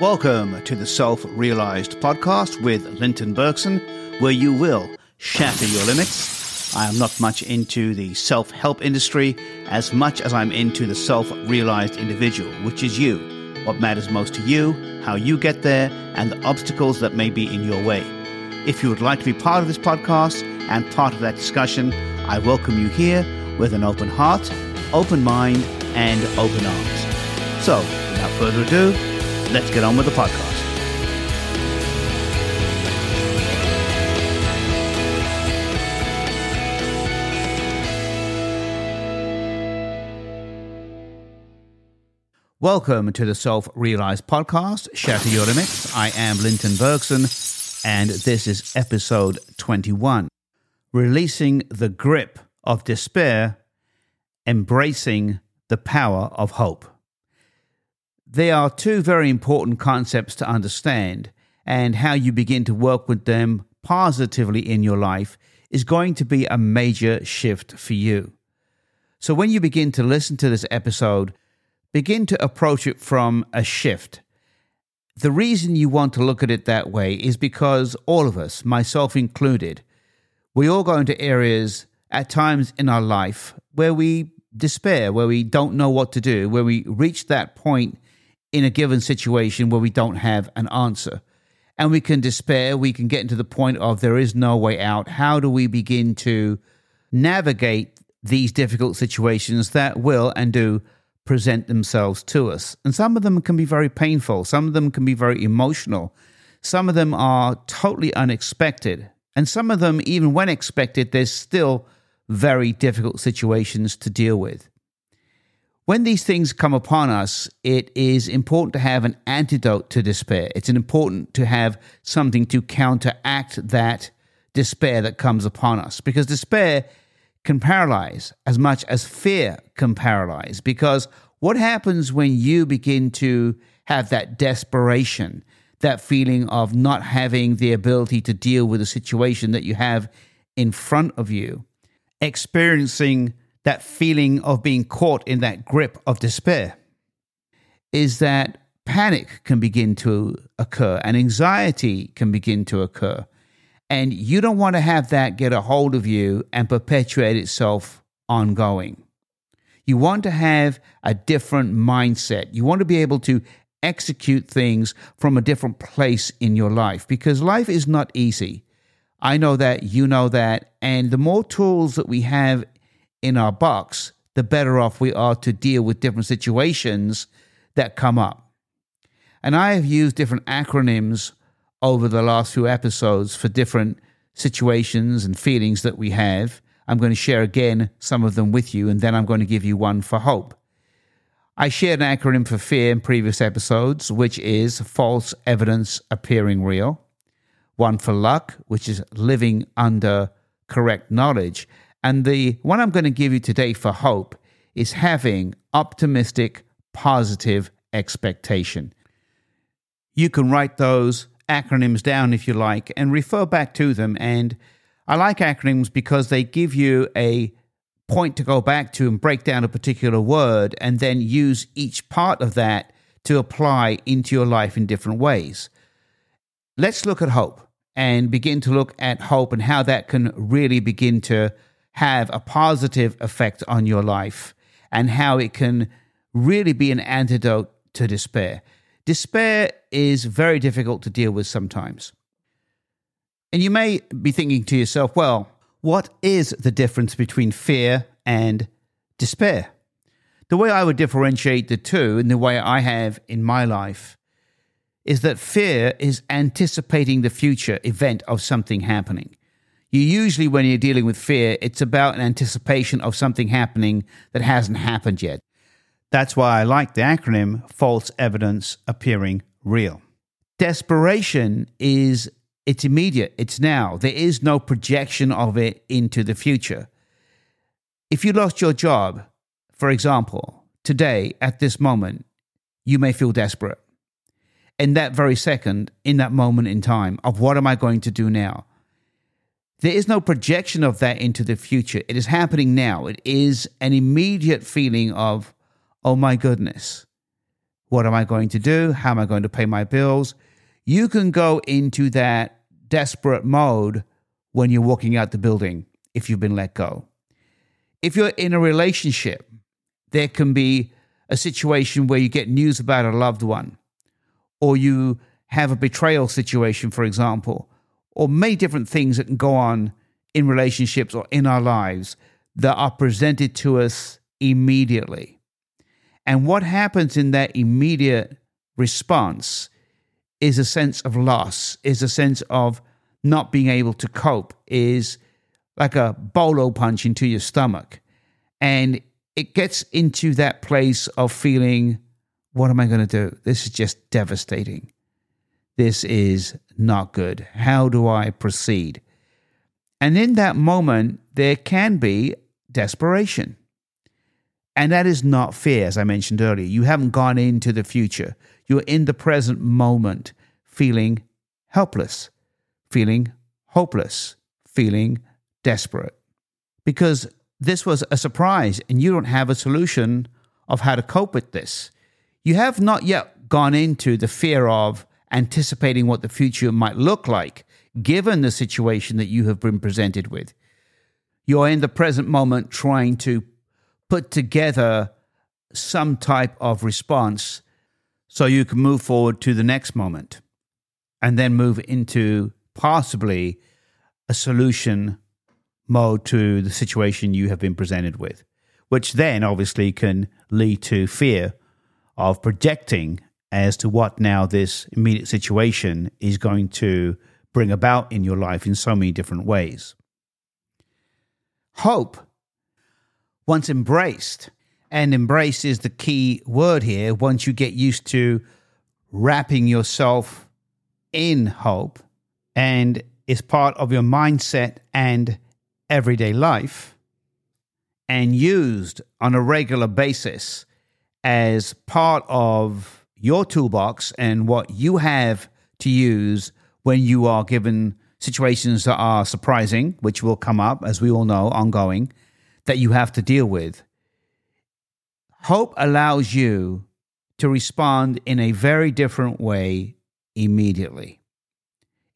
Welcome to the Self Realized podcast with Linton Bergsen, where you will shatter your limits. I am not much into the self help industry as much as I'm into the self realized individual, which is you. What matters most to you, how you get there, and the obstacles that may be in your way. If you would like to be part of this podcast and part of that discussion, I welcome you here with an open heart, open mind, and open arms. So, without further ado, let's get on with the podcast. Welcome to the Self Realized Podcast, Shatter Your Limits. I am Linton Bergsen, and this is episode 21 Releasing the Grip of Despair, Embracing the Power of Hope. They are two very important concepts to understand, and how you begin to work with them positively in your life is going to be a major shift for you. So, when you begin to listen to this episode, begin to approach it from a shift. The reason you want to look at it that way is because all of us, myself included, we all go into areas at times in our life where we despair, where we don't know what to do, where we reach that point in a given situation where we don't have an answer. And we can despair, we can get into the point of there is no way out. How do we begin to navigate these difficult situations that will and do present themselves to us? And some of them can be very painful, some of them can be very emotional, some of them are totally unexpected. And some of them, even when expected, there's still very difficult situations to deal with. When these things come upon us, it is important to have an antidote to despair. It's important to have something to counteract that despair that comes upon us because despair can paralyze as much as fear can paralyze. Because what happens when you begin to have that desperation, that feeling of not having the ability to deal with the situation that you have in front of you, experiencing that feeling of being caught in that grip of despair is that panic can begin to occur and anxiety can begin to occur. And you don't want to have that get a hold of you and perpetuate itself ongoing. You want to have a different mindset. You want to be able to execute things from a different place in your life because life is not easy. I know that, you know that. And the more tools that we have in our box, the better off we are to deal with different situations that come up. And I have used different acronyms over the last few episodes for different situations and feelings that we have. I'm going to share again some of them with you, and then I'm going to give you one for hope. I shared an acronym for fear in previous episodes, which is false evidence appearing real. One for luck, which is living under correct knowledge. And the one I'm going to give you today for hope is having optimistic, positive expectation. You can write those acronyms down if you like and refer back to them. And I like acronyms because they give you a point to go back to and break down a particular word and then use each part of that to apply into your life in different ways. Let's look at hope and begin to look at hope and how that can really begin to have a positive effect on your life and how it can really be an antidote to despair. Despair is very difficult to deal with sometimes. And you may be thinking to yourself, well, what is the difference between fear and despair? The way I would differentiate the two, and the way I have in my life, is that fear is anticipating the future event of something happening you usually, when you're dealing with fear, it's about an anticipation of something happening that hasn't happened yet. That's why I like the acronym false evidence appearing real. Desperation is it's immediate, it's now. There is no projection of it into the future. If you lost your job, for example, today at this moment, you may feel desperate. In that very second, in that moment in time, of what am I going to do now? There is no projection of that into the future. It is happening now. It is an immediate feeling of, oh my goodness, What am I going to do? How am I going to pay my bills? You can go into that desperate mode when you're walking out the building if you've been let go. If you're in a relationship, there can be a situation where you get news about a loved one, or you have a betrayal situation, for example, or many different things that can go on in relationships or in our lives that are presented to us immediately. And what happens in that immediate response is a sense of loss, is a sense of not being able to cope, is like a bolo punch into your stomach. And it gets into that place of feeling, what am I going to do? This is just devastating. This is not good. How do I proceed? And in that moment, there can be desperation. And that is not fear, as I mentioned earlier. You haven't gone into the future. You're in the present moment, feeling helpless, feeling hopeless, feeling desperate. Because this was a surprise and you don't have a solution of how to cope with this. You have not yet gone into the fear of anticipating what the future might look like, given the situation that you have been presented with. You're in the present moment trying to put together some type of response so you can move forward to the next moment and then move into possibly a solution mode to the situation you have been presented with, which then obviously can lead to fear of projecting as to what now this immediate situation is going to bring about in your life in so many different ways. Hope, once embraced, and embrace is the key word here, once you get used to wrapping yourself in hope and is part of your mindset and everyday life and used on a regular basis as part of your toolbox and what you have to use when you are given situations that are surprising, which will come up, as we all know, ongoing, that you have to deal with. Hope allows you to respond in a very different way immediately,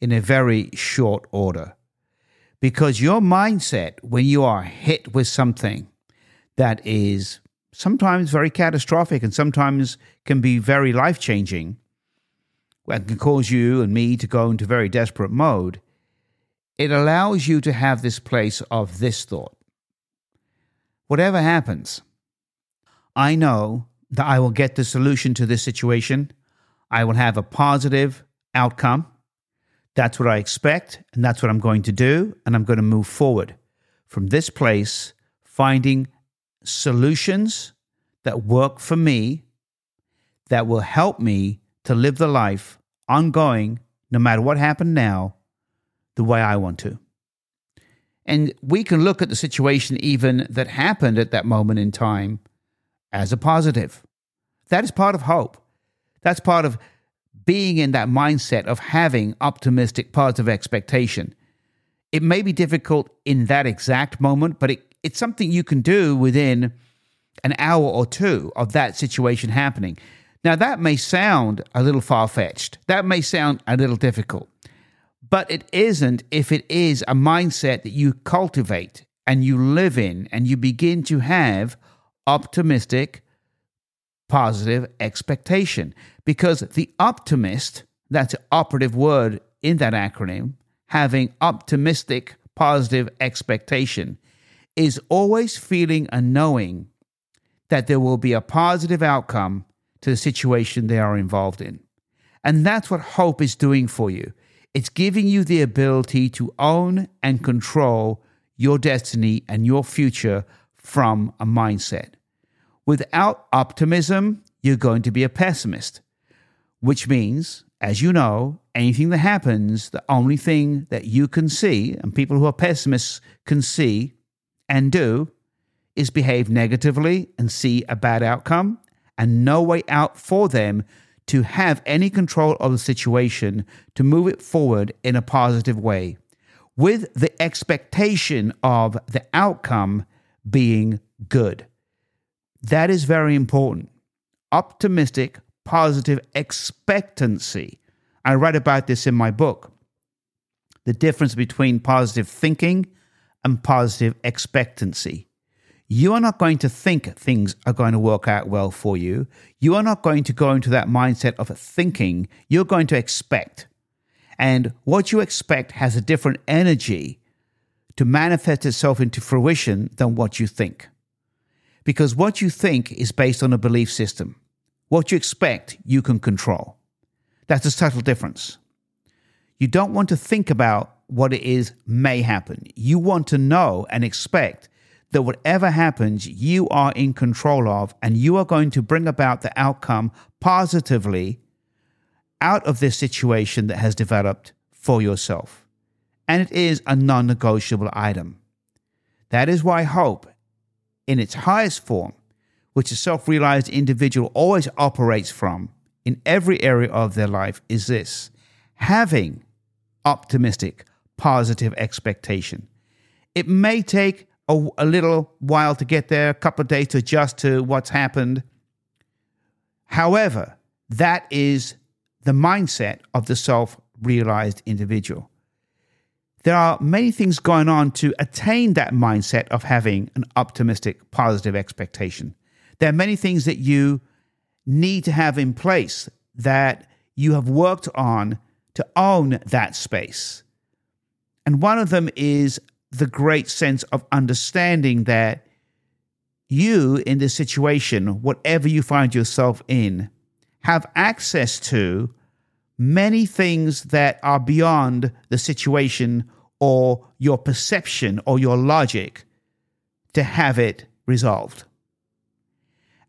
in a very short order. Because your mindset, when you are hit with something that is sometimes very catastrophic and sometimes can be very life changing and can cause you and me to go into very desperate mode, it allows you to have this place of this thought. Whatever happens, I know that I will get the solution to this situation. I will have a positive outcome. That's what I expect, and that's what I'm going to do, and I'm going to move forward from this place, finding solutions that work for me, that will help me to live the life ongoing, no matter what happened now, the way I want to. And we can look at the situation even that happened at that moment in time as a positive. That is part of hope. That's part of being in that mindset of having optimistic, positive expectation. It may be difficult in that exact moment, but it it's something you can do within an hour or two of that situation happening. Now, that may sound a little far fetched, that may sound a little difficult, but it isn't if it is a mindset that you cultivate and you live in and you begin to have optimistic, positive expectation. Because the optimist, that's an operative word in that acronym, having optimistic, positive expectation is always feeling and knowing that there will be a positive outcome to the situation they are involved in. And that's what hope is doing for you. It's giving you the ability to own and control your destiny and your future from a mindset. Without optimism, you're going to be a pessimist, which means, as you know, anything that happens, the only thing that you can see, and people who are pessimists can see, and do is behave negatively and see a bad outcome and no way out for them to have any control of the situation to move it forward in a positive way with the expectation of the outcome being good. That is very important. Optimistic, positive expectancy. I write about this in my book. The difference between positive thinking and positive expectancy. You are not going to think things are going to work out well for you. You are not going to go into that mindset of thinking. You're going to expect. And what you expect has a different energy to manifest itself into fruition than what you think. Because what you think is based on a belief system. What you expect, you can control. That's a subtle difference. You don't want to think about what it is may happen. You want to know and expect that whatever happens, you are in control of, and you are going to bring about the outcome positively out of this situation that has developed for yourself. And it is a non negotiable item. That is why hope, in its highest form, which a self realized individual always operates from in every area of their life, is this having optimistic, positive expectation. It may take a, a, little while to get there, a couple of days to adjust to what's happened. However, that is the mindset of the self realized individual. There are many things going on to attain that mindset of having an optimistic, positive expectation. There are many things that you need to have in place that you have worked on to own that space. And one of them is the great sense of understanding that you, in this situation, whatever you find yourself in, have access to many things that are beyond the situation or your perception or your logic to have it resolved.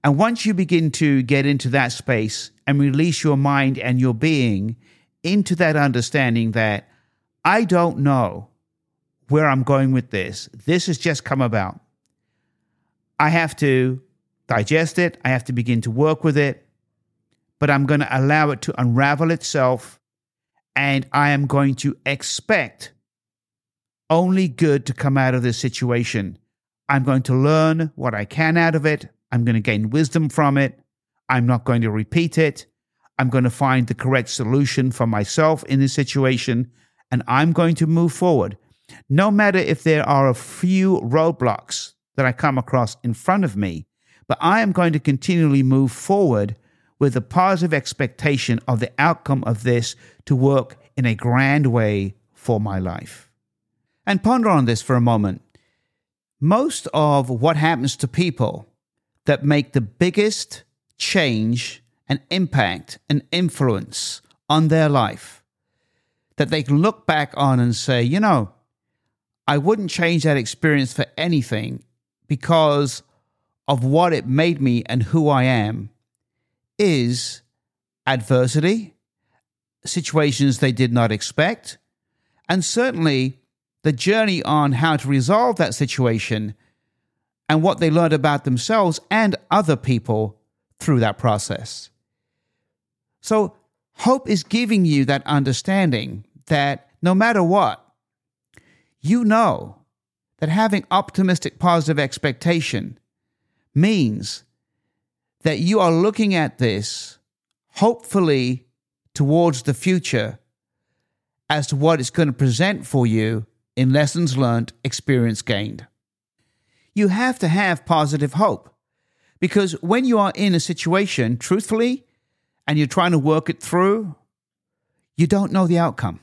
And once you begin to get into that space and release your mind and your being into that understanding that I don't know where I'm going with this, this has just come about. I have to digest it, I have to begin to work with it, but I'm going to allow it to unravel itself and I am going to expect only good to come out of this situation. I'm going to learn what I can out of it. I'm going to gain wisdom from it. I'm not going to repeat it. I'm going to find the correct solution for myself in this situation, and I'm going to move forward. No matter if there are a few roadblocks that I come across in front of me, but I am going to continually move forward with a positive expectation of the outcome of this to work in a grand way for my life. And ponder on this for a moment. Most of what happens to people that make the biggest change and impact and influence on their life that they can look back on and say, you know, I wouldn't change that experience for anything because of what it made me and who I am is adversity, situations they did not expect, and certainly the journey on how to resolve that situation and what they learned about themselves and other people through that process. So, hope is giving you that understanding that no matter what, you know that having optimistic, positive expectation means that you are looking at this hopefully towards the future as to what it's going to present for you in lessons learned, experience gained. You have to have positive hope because when you are in a situation, truthfully, and you're trying to work it through, you don't know the outcome.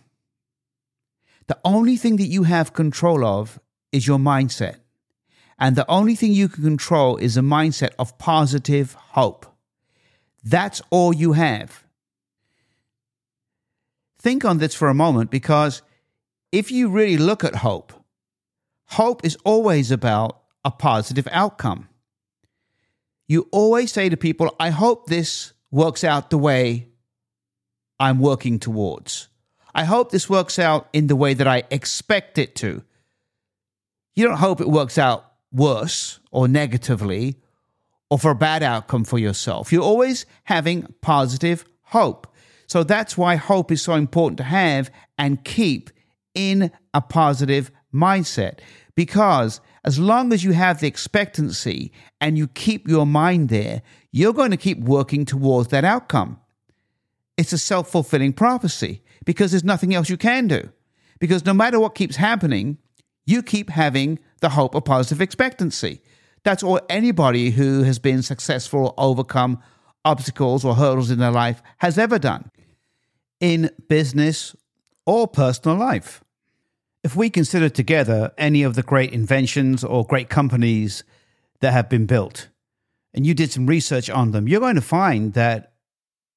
The only thing that you have control of is your mindset. And the only thing you can control is a mindset of positive hope. That's all you have. Think on this for a moment because if you really look at hope, hope is always about a positive outcome. You always say to people, I hope this works out the way I'm working towards. I hope this works out in the way that I expect it to. You don't hope it works out worse or negatively or for a bad outcome for yourself. You're always having positive hope. So that's why hope is so important to have and keep in a positive mindset Because as long as you have the expectancy and you keep your mind there, you're going to keep working towards that outcome. It's a self fulfilling prophecy because there's nothing else you can do. Because no matter what keeps happening, you keep having the hope of positive expectancy. That's all anybody who has been successful or overcome obstacles or hurdles in their life has ever done in business or personal life. If we consider together any of the great inventions or great companies that have been built, and you did some research on them, you're going to find that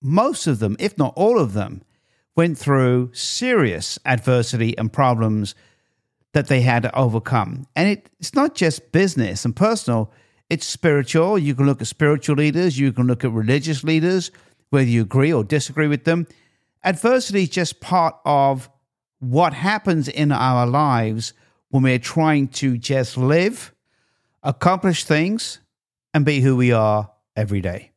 most of them, if not all of them, went through serious adversity and problems that they had to overcome. And it, it's not just business and personal, it's spiritual. You can look at spiritual leaders, you can look at religious leaders, whether you agree or disagree with them. Adversity is just part of what happens in our lives when we're trying to just live, accomplish things, and be who we are every day.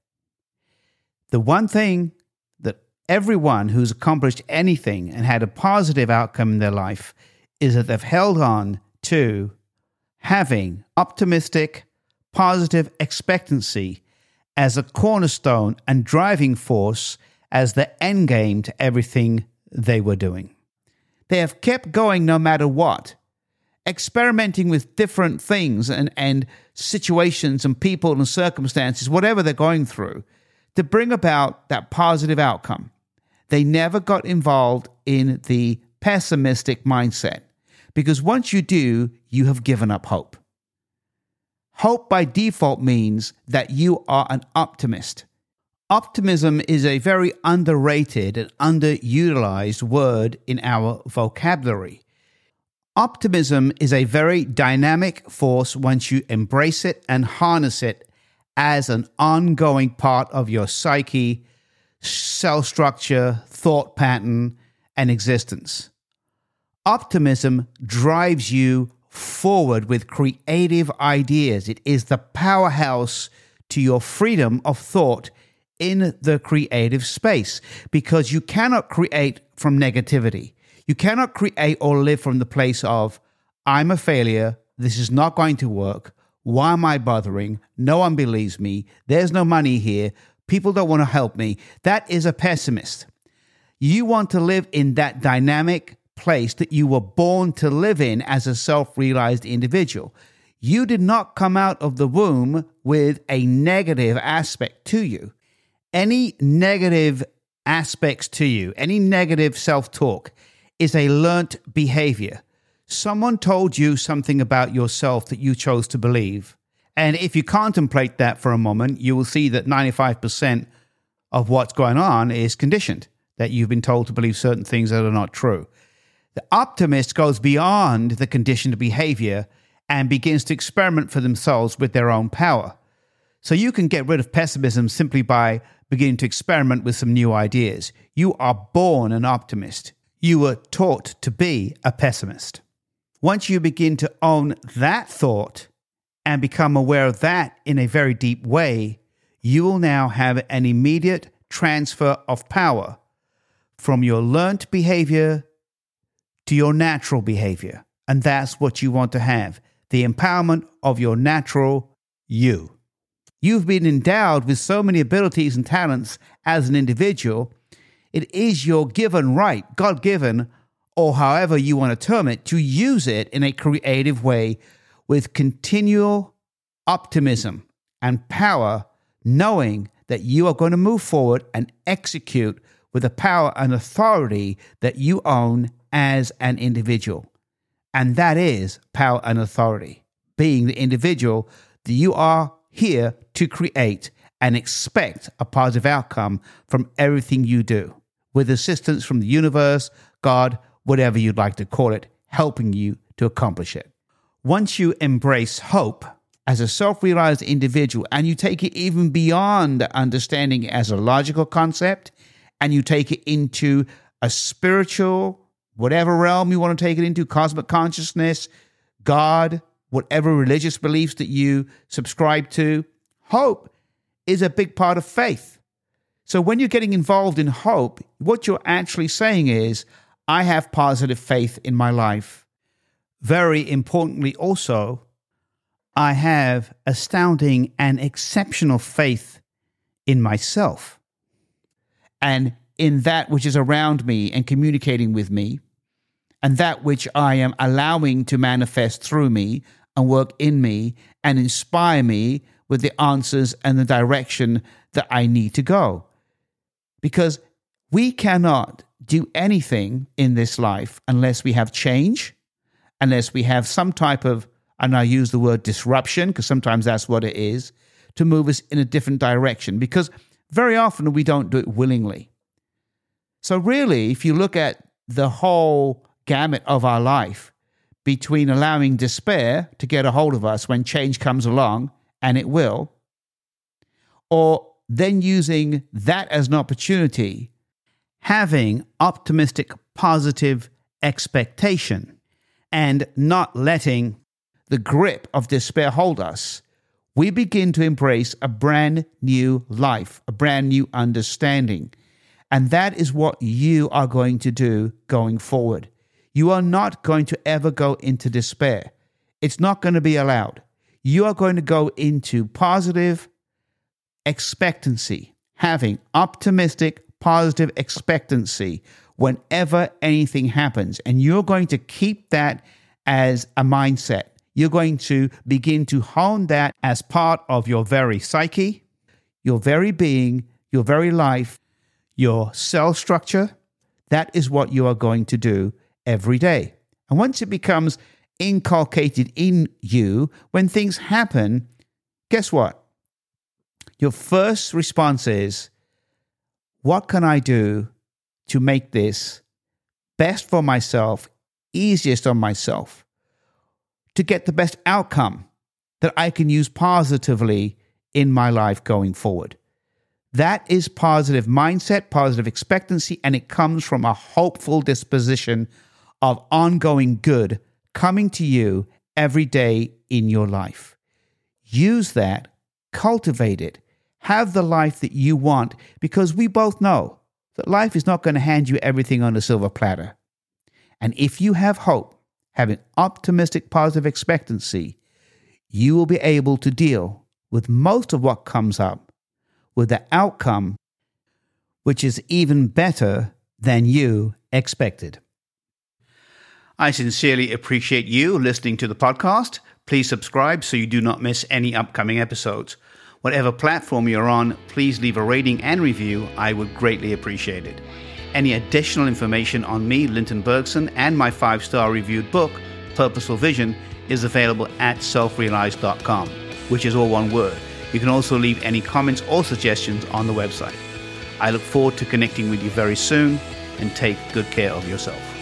The one thing that everyone who's accomplished anything and had a positive outcome in their life is that they've held on to having optimistic, positive expectancy as a cornerstone and driving force as the end game to everything they were doing. They have kept going no matter what, experimenting with different things and, and situations and people and circumstances, whatever they're going through, to bring about that positive outcome. They never got involved in the pessimistic mindset because once you do, you have given up hope. Hope by default means that you are an optimist. Optimism is a very underrated and underutilized word in our vocabulary. Optimism is a very dynamic force once you embrace it and harness it as an ongoing part of your psyche, cell structure, thought pattern, and existence. Optimism drives you forward with creative ideas. It is the powerhouse to your freedom of thought in the creative space because you cannot create from negativity. You cannot create or live from the place of, I'm a failure. This is not going to work. Why am I bothering? No one believes me. There's no money here. People don't want to help me. That is a pessimist. You want to live in that dynamic, place that you were born to live in as a self realized individual. You did not come out of the womb with a negative aspect to you. Any negative aspects to you, any negative self talk, is a learnt behavior. Someone told you something about yourself that you chose to believe. And if you contemplate that for a moment, you will see that 95% of what's going on is conditioned, that you've been told to believe certain things that are not true. The optimist goes beyond the conditioned behavior and begins to experiment for themselves with their own power. So you can get rid of pessimism simply by beginning to experiment with some new ideas. You are born an optimist. You were taught to be a pessimist. Once you begin to own that thought and become aware of that in a very deep way, you will now have an immediate transfer of power from your learnt behavior to your natural behavior. And that's what you want to have the empowerment of your natural you. You've been endowed with so many abilities and talents as an individual. It is your given right, God given, or however you want to term it, to use it in a creative way with continual optimism and power, knowing that you are going to move forward and execute with the power and authority that you own as an individual. And that is power and authority, being the individual that you are here to create and expect a positive outcome from everything you do, with assistance from the universe, God, whatever you'd like to call it, helping you to accomplish it. Once you embrace hope as a self realized individual and you take it even beyond understanding as a logical concept and you take it into a spiritual, whatever realm you want to take it into, cosmic consciousness, God, whatever religious beliefs that you subscribe to, hope is a big part of faith. So when you're getting involved in hope, what you're actually saying is, I have positive faith in my life. very importantly, also, I have astounding and exceptional faith in myself and in that which is around me and communicating with me, and that which I am allowing to manifest through me and work in me and inspire me with the answers and the direction that I need to go. Because we cannot do anything in this life unless we have change, unless we have some type of, and I use the word disruption because sometimes that's what it is, to move us in a different direction. Because very often we don't do it willingly. So, really, if you look at the whole gamut of our life between allowing despair to get a hold of us when change comes along, and it will, or then using that as an opportunity, having optimistic, positive expectation, and not letting the grip of despair hold us, we begin to embrace a brand new life, a brand new understanding. And that is what you are going to do going forward. You are not going to ever go into despair. It's not going to be allowed. You are going to go into positive expectancy, having optimistic, positive expectancy whenever anything happens. And you're going to keep that as a mindset. You're going to begin to hone that as part of your very psyche, your very being, your very life, your cell structure. That is what you are going to do every day. And once it becomes inculcated in you, when things happen, guess what? Your first response is, What can I do to make this best for myself, easiest on myself, to get the best outcome that I can use positively in my life going forward? That is positive mindset, positive expectancy, and it comes from a hopeful disposition of ongoing good coming to you every day in your life. Use that, cultivate it, have the life that you want, because we both know that life is not going to hand you everything on a silver platter. And if you have hope, having optimistic, positive expectancy, you will be able to deal with most of what comes up with the outcome which is even better than you expected. I sincerely appreciate you listening to the podcast. Please subscribe so you do not miss any upcoming episodes. Whatever platform you're on, please leave a rating and review. I would greatly appreciate it. Any additional information on me, Linton Bergsen, and my five star reviewed book, Purposeful Vision, is available at selfrealized.com, which is all one word. You can also leave any comments or suggestions on the website. I look forward to connecting with you very soon and take good care of yourself.